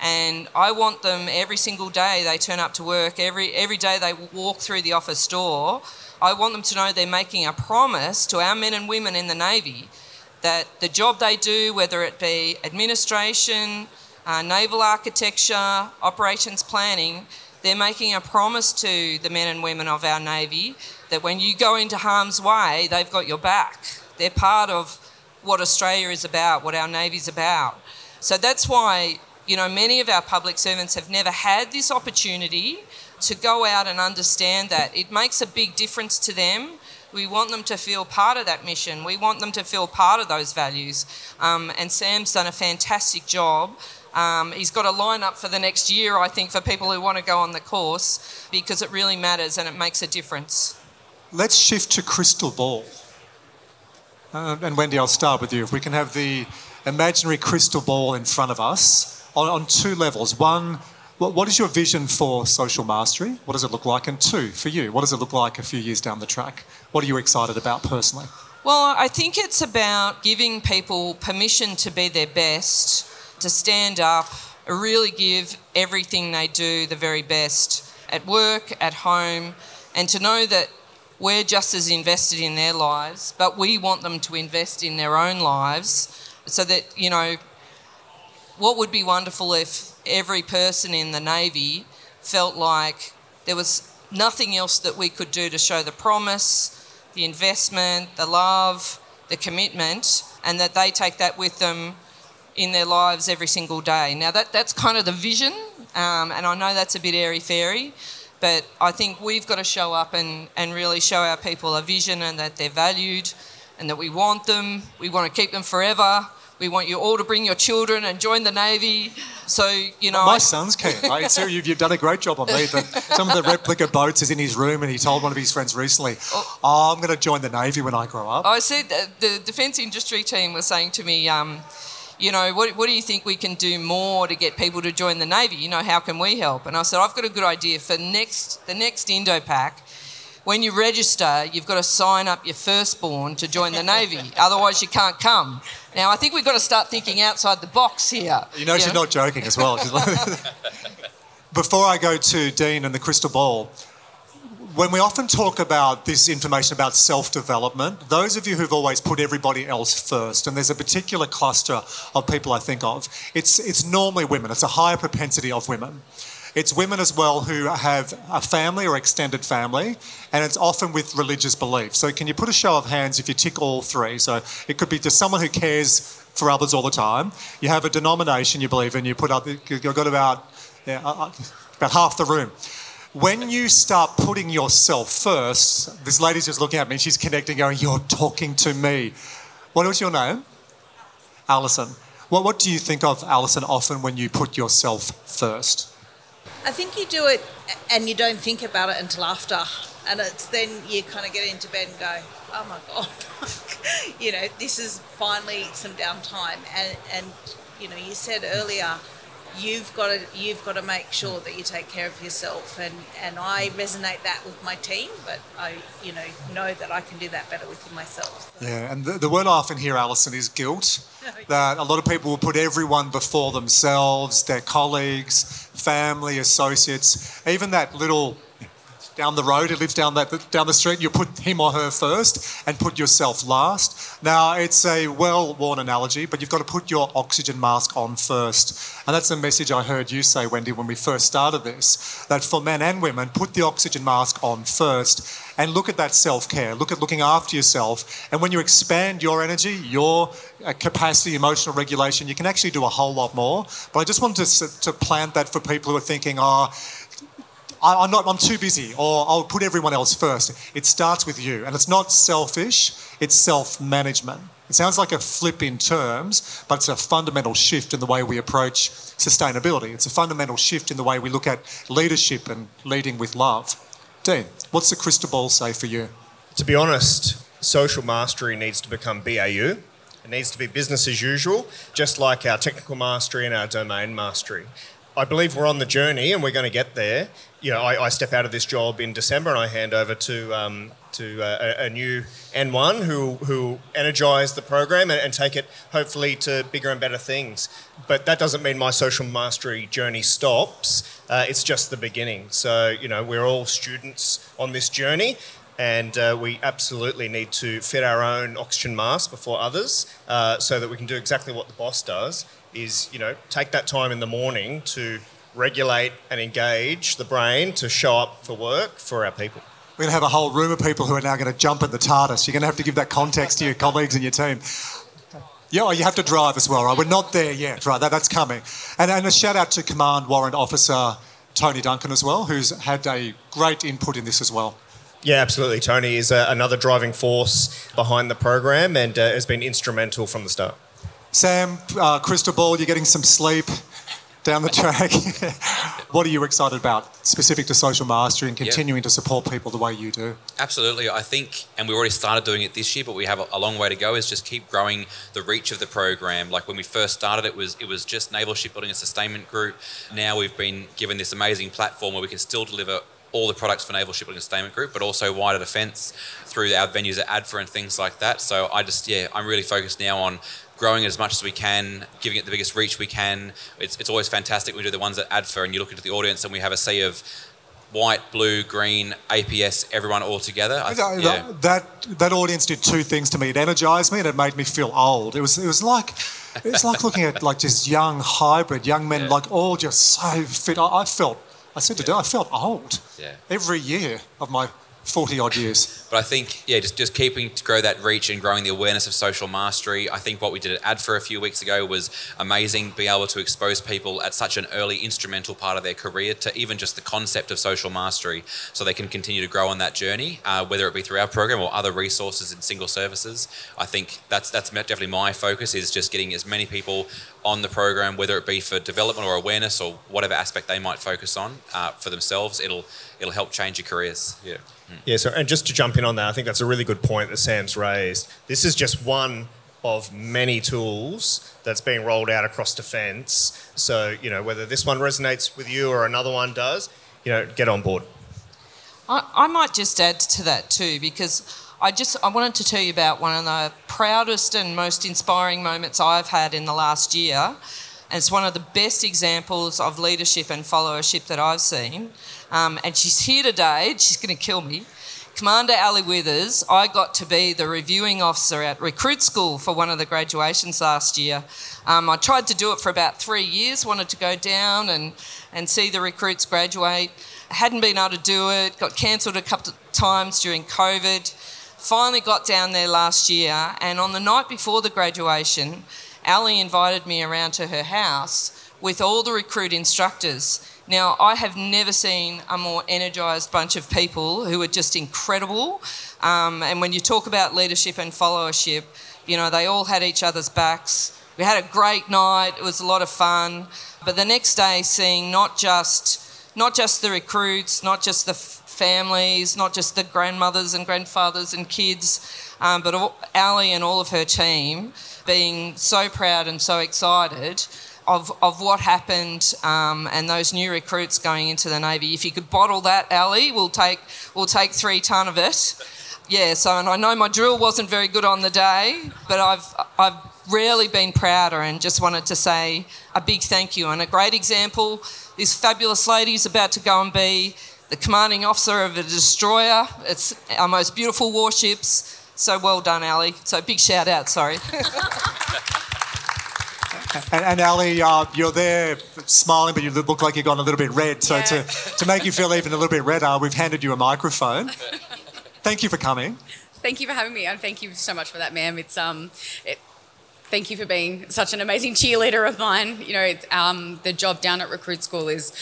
And I want them every single day they turn up to work, every, every day they walk through the office door. I want them to know they're making a promise to our men and women in the Navy that the job they do, whether it be administration, uh, naval architecture, operations planning, they're making a promise to the men and women of our Navy that when you go into harm's way, they've got your back. They're part of what Australia is about, what our Navy's about. So that's why, you know, many of our public servants have never had this opportunity to go out and understand that. It makes a big difference to them. We want them to feel part of that mission. We want them to feel part of those values. Um, and Sam's done a fantastic job. Um, he's got a lineup for the next year, I think, for people who want to go on the course because it really matters and it makes a difference. Let's shift to crystal ball. Uh, and Wendy, I'll start with you. If we can have the imaginary crystal ball in front of us on, on two levels. One, what, what is your vision for social mastery? What does it look like? And two, for you, what does it look like a few years down the track? What are you excited about personally? Well, I think it's about giving people permission to be their best, to stand up, really give everything they do the very best at work, at home, and to know that we're just as invested in their lives, but we want them to invest in their own lives so that, you know, what would be wonderful if every person in the Navy felt like there was nothing else that we could do to show the promise, the investment, the love, the commitment, and that they take that with them in their lives every single day. Now, that, that's kind of the vision, um, and I know that's a bit airy fairy, but I think we've got to show up and, and really show our people a vision and that they're valued and that we want them. We want to keep them forever. We want you all to bring your children and join the Navy. So, you know. My son's keen. I, sir, you've, you've done a great job on me. The, some of the replica boats is in his room, and he told one of his friends recently, oh, I'm going to join the Navy when I grow up. I said the defence industry team was saying to me, um, you know, what, what do you think we can do more to get people to join the Navy? You know, how can we help? And I said, I've got a good idea for next the next Indo-Pac. When you register, you've got to sign up your firstborn to join the Navy. Otherwise, you can't come. Now, I think we've got to start thinking outside the box here. You know, you she's know? not joking as well. Before I go to Dean and the crystal ball, when we often talk about this information about self development, those of you who've always put everybody else first, and there's a particular cluster of people I think of, it's, it's normally women. It's a higher propensity of women. It's women as well who have a family or extended family, and it's often with religious beliefs. So, can you put a show of hands if you tick all three? So, it could be just someone who cares for others all the time. You have a denomination you believe in, you put up, you've got about, yeah, uh, uh, about half the room when you start putting yourself first, this lady's just looking at me, she's connecting, going, You're talking to me. What was your name? Alison. What, what do you think of, Alison, often when you put yourself first? I think you do it and you don't think about it until after. And it's then you kind of get into bed and go, oh my God, you know, this is finally some downtime. And, and, you know, you said earlier, you've got to you've got to make sure that you take care of yourself and and I resonate that with my team but I you know know that I can do that better with myself so. yeah and the, the word I often hear Alison is guilt that a lot of people will put everyone before themselves their colleagues family associates even that little down the road, he lives down that down the street. You put him or her first and put yourself last. Now it's a well-worn analogy, but you've got to put your oxygen mask on first, and that's a message I heard you say, Wendy, when we first started this. That for men and women, put the oxygen mask on first, and look at that self-care. Look at looking after yourself, and when you expand your energy, your uh, capacity, emotional regulation, you can actually do a whole lot more. But I just wanted to, to plant that for people who are thinking, oh I, am not, I'm too busy, or I'll put everyone else first. It starts with you. And it's not selfish, it's self management. It sounds like a flip in terms, but it's a fundamental shift in the way we approach sustainability. It's a fundamental shift in the way we look at leadership and leading with love. Dean, what's the crystal ball say for you? To be honest, social mastery needs to become BAU. It needs to be business as usual, just like our technical mastery and our domain mastery. I believe we're on the journey and we're going to get there. You know, I, I, step out of this job in December and I hand over to um, to uh, a, a new N1 who who energise the program and, and take it hopefully to bigger and better things. But that doesn't mean my social mastery journey stops. Uh, it's just the beginning. So you know we're all students on this journey, and uh, we absolutely need to fit our own oxygen mask before others uh, so that we can do exactly what the boss does is you know take that time in the morning to regulate and engage the brain to show up for work for our people We're going to have a whole room of people who are now going to jump at the TARDIS. You're going to have to give that context to your colleagues and your team. Yeah, you have to drive as well, right? We're not there yet, right? That, that's coming. And, and a shout out to Command Warrant Officer Tony Duncan as well, who's had a great input in this as well. yeah absolutely tony is uh, another driving force behind the program and uh, has been instrumental from the start Sam, uh, Crystal Ball, you're getting some sleep down the track. what are you excited about, specific to social mastery and continuing to support people the way you do? Absolutely. I think, and we already started doing it this year, but we have a, a long way to go. Is just keep growing the reach of the program. Like when we first started, it was it was just naval shipbuilding and sustainment group. Now we've been given this amazing platform where we can still deliver all the products for naval shipbuilding and sustainment group, but also wider defence through our venues at ADFA and things like that. So I just yeah, I'm really focused now on growing it as much as we can, giving it the biggest reach we can. It's, it's always fantastic. We do the ones at ADFA, and you look into the audience, and we have a sea of white, blue, green, APS, everyone all together. I, That- yeah. That that audience did two things to me. It energized me and it made me feel old. It was it was like it was like looking at like just young hybrid young men, Yeah. like all just so fit. I, I felt I said to Dan, I felt old. Yeah. Every year of my forty odd years. But I think, yeah, just, just keeping to grow that reach and growing the awareness of social mastery. I think what we did at ADFA a few weeks ago was amazing, be able to expose people at such an early instrumental part of their career to even just the concept of social mastery so they can continue to grow on that journey, uh, whether it be through our program or other resources in single services. I think that's, that's definitely my focus is just getting as many people on the program, whether it be for development or awareness or whatever aspect they might focus on uh, for themselves. It'll, it'll help change your careers. Yeah. Mm. Yeah, so and just to jump in on that, I think that's a really good point that Sam's raised. This is just one of many tools that's being rolled out across defence. So, you know, whether this one resonates with you or another one does, you know, get on board. I, I might just add to that too, because I just I wanted to tell you about one of the proudest and most inspiring moments I've had in the last year. And it's one of the best examples of leadership and followership that I've seen. Um, and she's here today. She's going to kill me. Commander Ali Withers, I got to be the reviewing officer at recruit school for one of the graduations last year. Um, I tried to do it for about three years, wanted to go down and, and see the recruits graduate. Hadn't been able to do it, got cancelled a couple of times during COVID. Finally got down there last year, and on the night before the graduation, Ali invited me around to her house with all the recruit instructors. Now, I have never seen a more energised bunch of people who are just incredible. Um, and when you talk about leadership and followership, you know, they all had each other's backs. We had a great night, it was a lot of fun. But the next day, seeing not just not just the recruits, not just the f- families, not just the grandmothers and grandfathers and kids, um, but all, Ali and all of her team being so proud and so excited of, of what happened um, and those new recruits going into the Navy. If you could bottle that, Ali, we'll take, we'll take three tonne of it. Yeah, so and I know my drill wasn't very good on the day, but I've I've rarely been prouder and just wanted to say a big thank you and a great example. This fabulous lady is about to go and be the commanding officer of a destroyer. It's our most beautiful warships. So well done, Ali. So big shout out, sorry. And, and Ali, uh, you're there smiling, but you look like you've gone a little bit red. So Yeah. to, to make you feel even a little bit redder, we've handed you a microphone. Thank you for coming. Thank you for having me, and thank you so much for that, ma'am. It's um, it, thank you for being such an amazing cheerleader of mine. You know, um, the job down at Recruit School is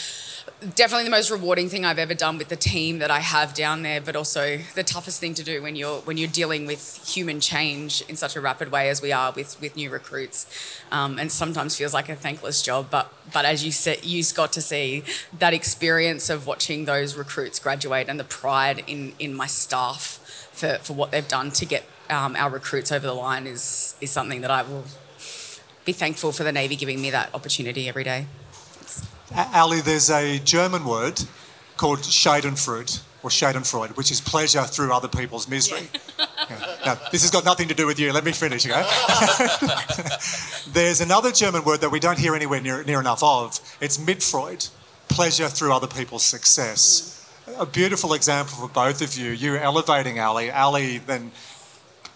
definitely the most rewarding thing I've ever done with the team that I have down there, but also the toughest thing to do when you're when you're dealing with human change in such a rapid way as we are with with new recruits, um, and sometimes feels like a thankless job. But but as you said, you got to see that experience of watching those recruits graduate and the pride in in my staff for, for what they've done to get um, our recruits over the line is is something that I will be thankful for the Navy giving me that opportunity every day. Ali, there's a German word called Schadenfreude. or Schadenfreude, which is pleasure through other people's misery. Yeah. Now, this has got nothing to do with you. Let me finish, okay? There's another German word that we don't hear anywhere near, near enough of. It's Mitfreud, pleasure through other people's success. Mm. A beautiful example for both of you. You elevating Ali, Ali then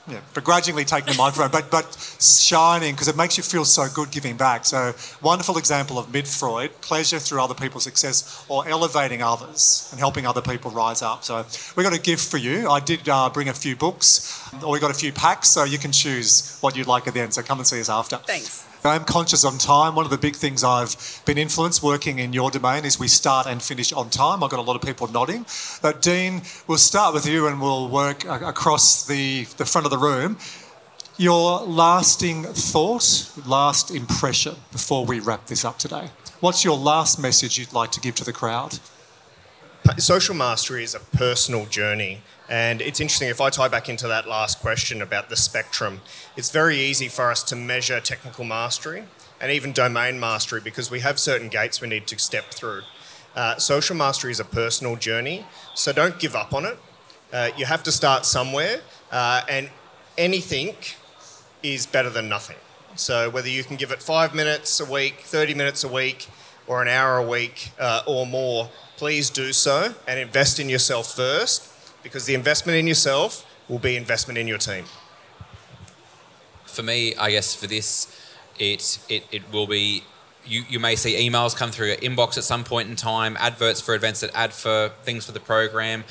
yeah, begrudgingly taking the microphone, but but shining because it makes you feel so good giving back. So wonderful example of Mitfreud, pleasure through other people's success, or elevating others and helping other people rise up. So we got a gift for you. I did uh, bring a few books, or we got a few packs, so you can choose what you'd like at the end. So come and see us after. Thanks. I'm conscious on time. One of the big things I've been influenced working in your domain is we start and finish on time. I've got a lot of people nodding. But Dean, we'll start with you and we'll work across the, the front of the room. Your lasting thought, last impression before we wrap this up today. What's your last message you'd like to give to the crowd? Social mastery is a personal journey. And it's interesting, if I tie back into that last question about the spectrum, it's very easy for us to measure technical mastery and even domain mastery because we have certain gates we need to step through. Uh, social mastery is a personal journey, so don't give up on it. Uh, you have to start somewhere, uh, and anything is better than nothing. So, whether you can give it five minutes a week, 30 minutes a week, or an hour a week uh, or more, please do so and invest in yourself first because the investment in yourself will be investment in your team. For me, I guess for this, it it, it will be. You, you may see emails come through your inbox at some point in time, adverts for events that add for things for the program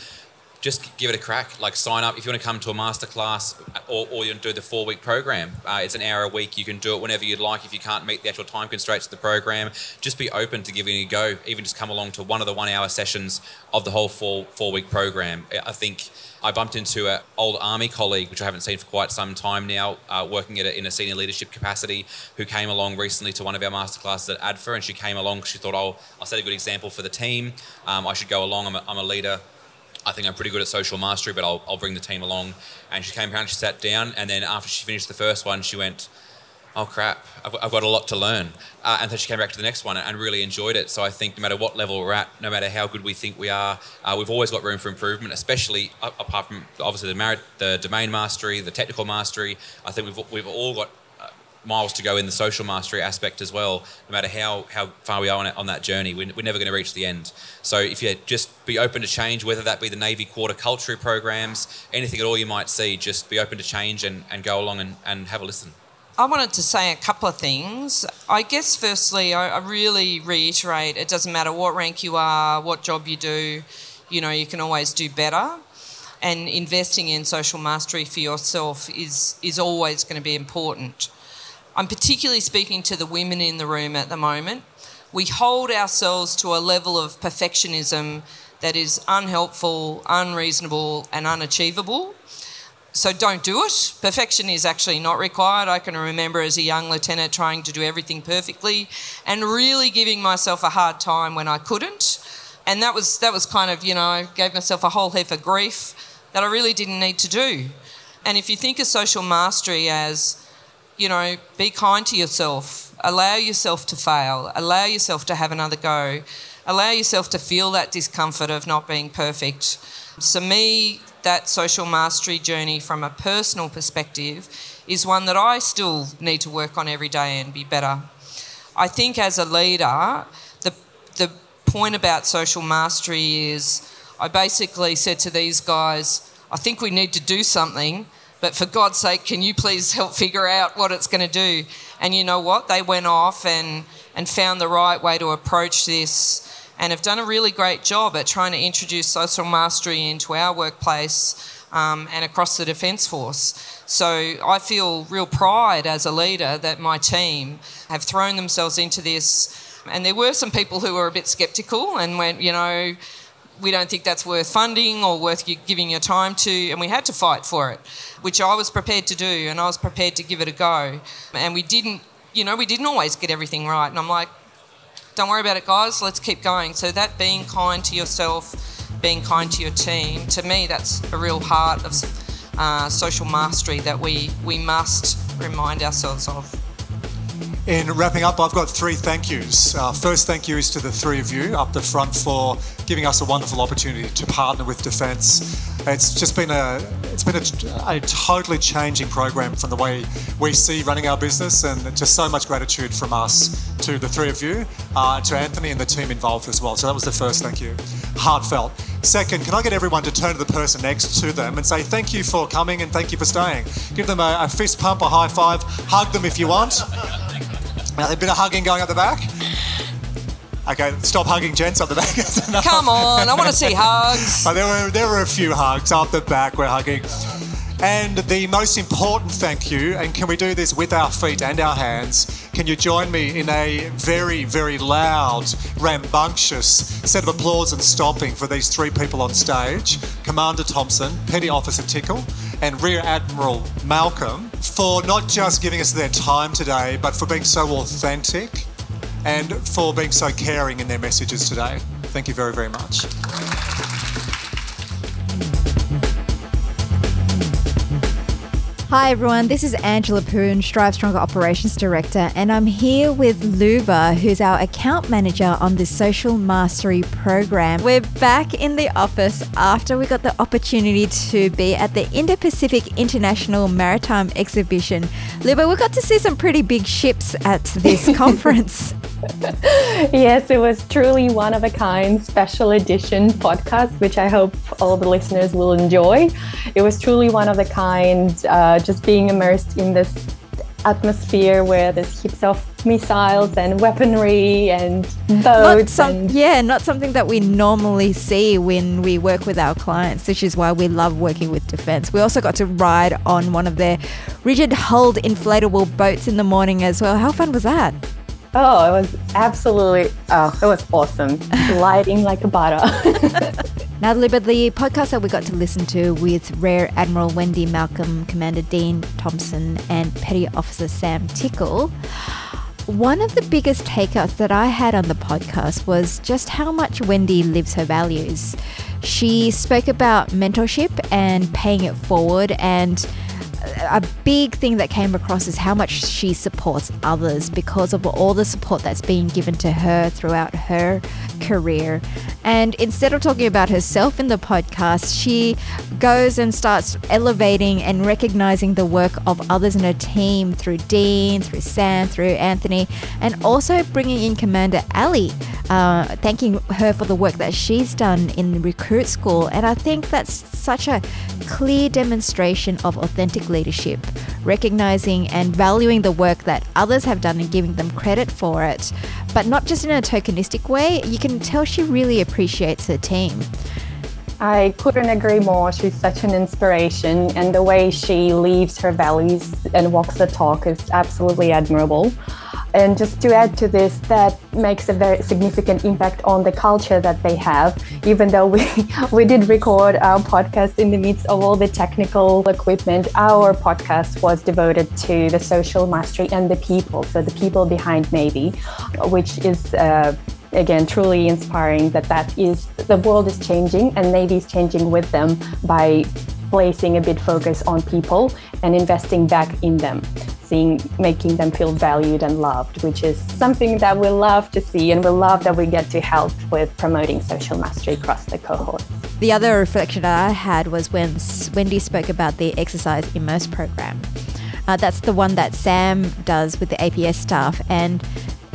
just give it a crack. Like sign up if you want to come to a masterclass or, or you do the four week program. Uh, it's an hour a week. You can do it whenever you'd like. If you can't meet the actual time constraints of the program, just be open to giving it a go. Even just come along to one of the one hour sessions of the whole four four week program. I think I bumped into an old army colleague, which I haven't seen for quite some time now, uh, working a, in a senior leadership capacity, who came along recently to one of our masterclasses at ADFA, and she came along. She thought, "Oh, I'll set a good example for the team. Um, I should go along. I'm a, I'm a leader." I think I'm pretty good at social mastery, but I'll, I'll bring the team along. And she came around, she sat down, and then after she finished the first one, she went, oh crap, I've, I've got a lot to learn. Uh, and then she came back to the next one and really enjoyed it. So I think no matter what level we're at, no matter how good we think we are, uh, we've always got room for improvement, especially apart from obviously the, merit, the domain mastery, the technical mastery. I think we've, we've all got miles to go in the social mastery aspect as well. No matter how, how far we are on, it, on that journey, we're, we're never going to reach the end. So if you just be open to change, whether that be the Navy quarter culture programs, anything at all you might see, just be open to change and, and go along and, and have a listen. I wanted to say a couple of things. I guess, firstly, I, I really reiterate it doesn't matter what rank you are, what job you do, you know, you can always do better and investing in social mastery for yourself is is always going to be important. I'm particularly speaking to the women in the room at the moment. We hold ourselves to a level of perfectionism that is unhelpful, unreasonable, and unachievable. So don't do it. Perfection is actually not required. I can remember as a young lieutenant trying to do everything perfectly and really giving myself a hard time when I couldn't. And that was that was kind of, you know, I gave myself a whole heap of grief that I really didn't need to do. And if you think of social mastery as you know, be kind to yourself. Allow yourself to fail. Allow yourself to have another go. Allow yourself to feel that discomfort of not being perfect. So, me, that social mastery journey from a personal perspective is one that I still need to work on every day and be better. I think as a leader, the, the point about social mastery is I basically said to these guys, I think we need to do something but for God's sake, can you please help figure out what it's going to do? And you know what? They went off and, and found the right way to approach this and have done a really great job at trying to introduce social mastery into our workplace um, and across the Defence Force. So I feel real pride as a leader that my team have thrown themselves into this. And there were some people who were a bit sceptical and went, you know, we don't think that's worth funding or worth giving your time to, and we had to fight for it, which I was prepared to do, and I was prepared to give it a go. And we didn't, you know, we didn't always get everything right. And I'm like, don't worry about it, guys, let's keep going. So, that being kind to yourself, being kind to your team, to me, that's a real heart of uh, social mastery that we, we must remind ourselves of. In wrapping up, I've got three thank yous. Uh, first, thank you is to the three of you up the front for giving us a wonderful opportunity to partner with Defence. It's just been a it's been a, a, totally changing program from the way we see running our business, and just so much gratitude from us to the three of you, uh, to Anthony and the team involved as well. So that was the first thank you, heartfelt. Second, can I get everyone to turn to the person next to them and say thank you for coming and thank you for staying? Give them a, a fist pump, a high five, hug them if you want. Now, a bit of hugging going up the back. Okay, stop hugging gents up the back. Come on, I want to see hugs. There were there were a few hugs up the back. We're hugging. And the most important thank you, and can we do this with our feet and our hands? Can you join me in a very, very loud, rambunctious set of applause and stomping for these three people on stage Commander Thompson, Petty Officer Tickle, and Rear Admiral Malcolm for not just giving us their time today, but for being so authentic and for being so caring in their messages today. Thank you very, very much. Hi everyone, this is Angela Poon, StriveStronger Operations Director, and I'm here with Luba, who's our account manager on the Social Mastery Program. We're back in the office after we got the opportunity to be at the Indo Pacific International Maritime Exhibition. Luba, we got to see some pretty big ships at this conference. yes, it was truly one of a kind special edition podcast, which I hope all the listeners will enjoy. It was truly one of a kind, uh, just being immersed in this atmosphere where there's heaps of missiles and weaponry and boats. Some, and yeah, not something that we normally see when we work with our clients, which is why we love working with defense. We also got to ride on one of their rigid hulled inflatable boats in the morning as well. How fun was that? Oh, it was absolutely, oh, it was awesome. Lighting like a butter. now, but the podcast that we got to listen to with Rear Admiral Wendy Malcolm, Commander Dean Thompson, and Petty Officer Sam Tickle, one of the biggest takeouts that I had on the podcast was just how much Wendy lives her values. She spoke about mentorship and paying it forward and a big thing that came across is how much she supports others because of all the support that's been given to her throughout her career. And instead of talking about herself in the podcast, she goes and starts elevating and recognizing the work of others in her team through Dean, through Sam, through Anthony, and also bringing in Commander Ali, uh, thanking her for the work that she's done in recruit school. And I think that's such a clear demonstration of authentic leadership, recognizing and valuing the work that others have done and giving them credit for it, but not just in a tokenistic way. You can tell she really appreciates her team. I couldn't agree more. She's such an inspiration, and the way she lives her values and walks the talk is absolutely admirable. And just to add to this, that makes a very significant impact on the culture that they have. Even though we, we did record our podcast in the midst of all the technical equipment, our podcast was devoted to the social mastery and the people, so the people behind Navy, which is uh, again truly inspiring that that is the world is changing and Navy is changing with them by placing a big focus on people and investing back in them seeing making them feel valued and loved which is something that we love to see and we love that we get to help with promoting social mastery across the cohort. The other reflection that i had was when wendy spoke about the exercise immerse program. Uh, that's the one that sam does with the aps staff and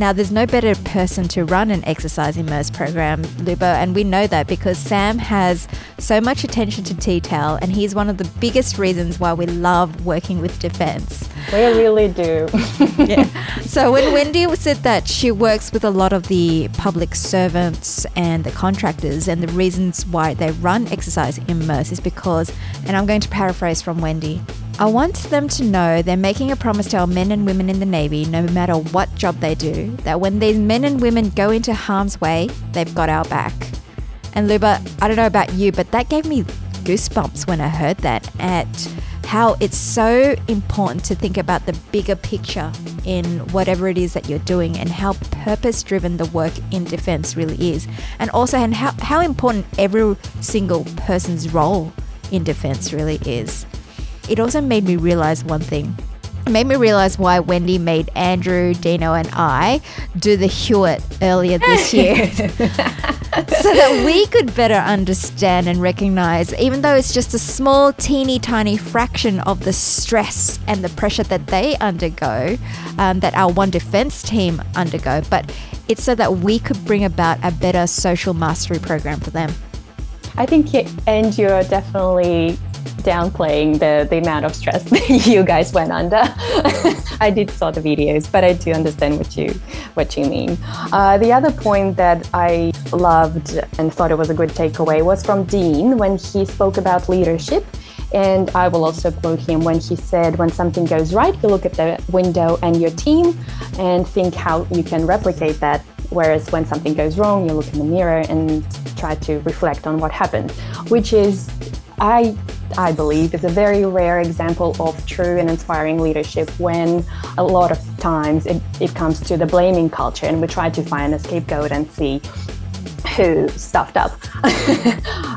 now, there's no better person to run an exercise immerse program, Luba, and we know that because Sam has so much attention to detail, and he's one of the biggest reasons why we love working with defense. We really do. yeah. So when Wendy said that she works with a lot of the public servants and the contractors, and the reasons why they run exercise immerse is because, and I'm going to paraphrase from Wendy. I want them to know they're making a promise to our men and women in the Navy, no matter what job they do, that when these men and women go into harm's way, they've got our back. And Luba, I don't know about you, but that gave me goosebumps when I heard that at how it's so important to think about the bigger picture in whatever it is that you're doing and how purpose driven the work in defense really is. And also and how, how important every single person's role in defense really is it also made me realize one thing it made me realize why Wendy made Andrew, Dino, and I do the HUET earlier this year. so that we could better understand and recognize, even though it's just a small, teeny tiny fraction of the stress and the pressure that they undergo, um, that our One Defense team undergo, but it's so that we could bring about a better social mastery program for them. I think, and you're definitely downplaying the, the amount of stress that you guys went under. I did saw the videos, but I do understand what you what you mean. Uh, the other point that I loved and thought it was a good takeaway was from Dean when he spoke about leadership. And I will also quote him when he said, when something goes right, you look at the window and your team and think how you can replicate that. Whereas when something goes wrong, you look in the mirror and try to reflect on what happened, which is, I I believe, is a very rare example of true and inspiring leadership when a lot of times it, it comes to the blaming culture and we try to find a scapegoat and see who stuffed up.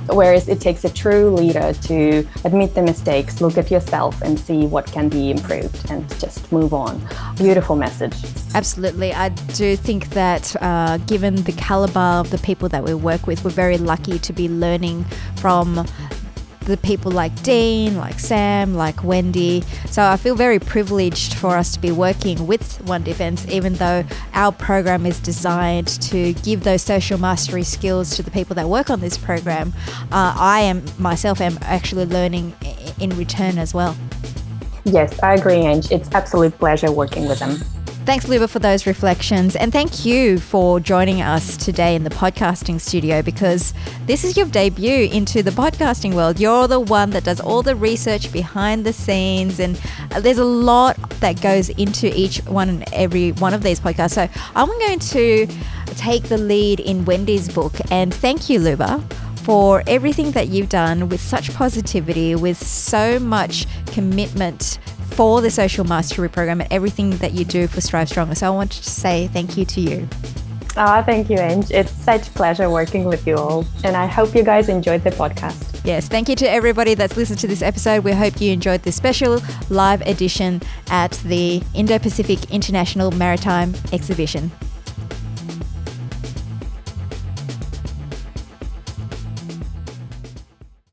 Whereas it takes a true leader to admit the mistakes, look at yourself, and see what can be improved and just move on. Beautiful message. Absolutely. I do think that uh, given the caliber of the people that we work with, we're very lucky to be learning from the people like Dean, like Sam, like Wendy. So I feel very privileged for us to be working with One Defense, even though our program is designed to give those social mastery skills to the people that work on this program. Uh, I am myself am actually learning in return as well. Yes, I agree, Ange. It's absolute pleasure working with them. Thanks, Luba, for those reflections. And thank you for joining us today in the podcasting studio because this is your debut into the podcasting world. You're the one that does all the research behind the scenes, and there's a lot that goes into each one and every one of these podcasts. So I'm going to take the lead in Wendy's book. And thank you, Luba for everything that you've done with such positivity, with so much commitment for the Social Mastery Program and everything that you do for StriveStronger. So I wanted to say thank you to you. Oh, thank you, Ange. It's such pleasure working with you all. And I hope you guys enjoyed the podcast. Yes, thank you to everybody that's listened to this episode. We hope you enjoyed this special live edition at the Indo Pacific International Maritime Exhibition.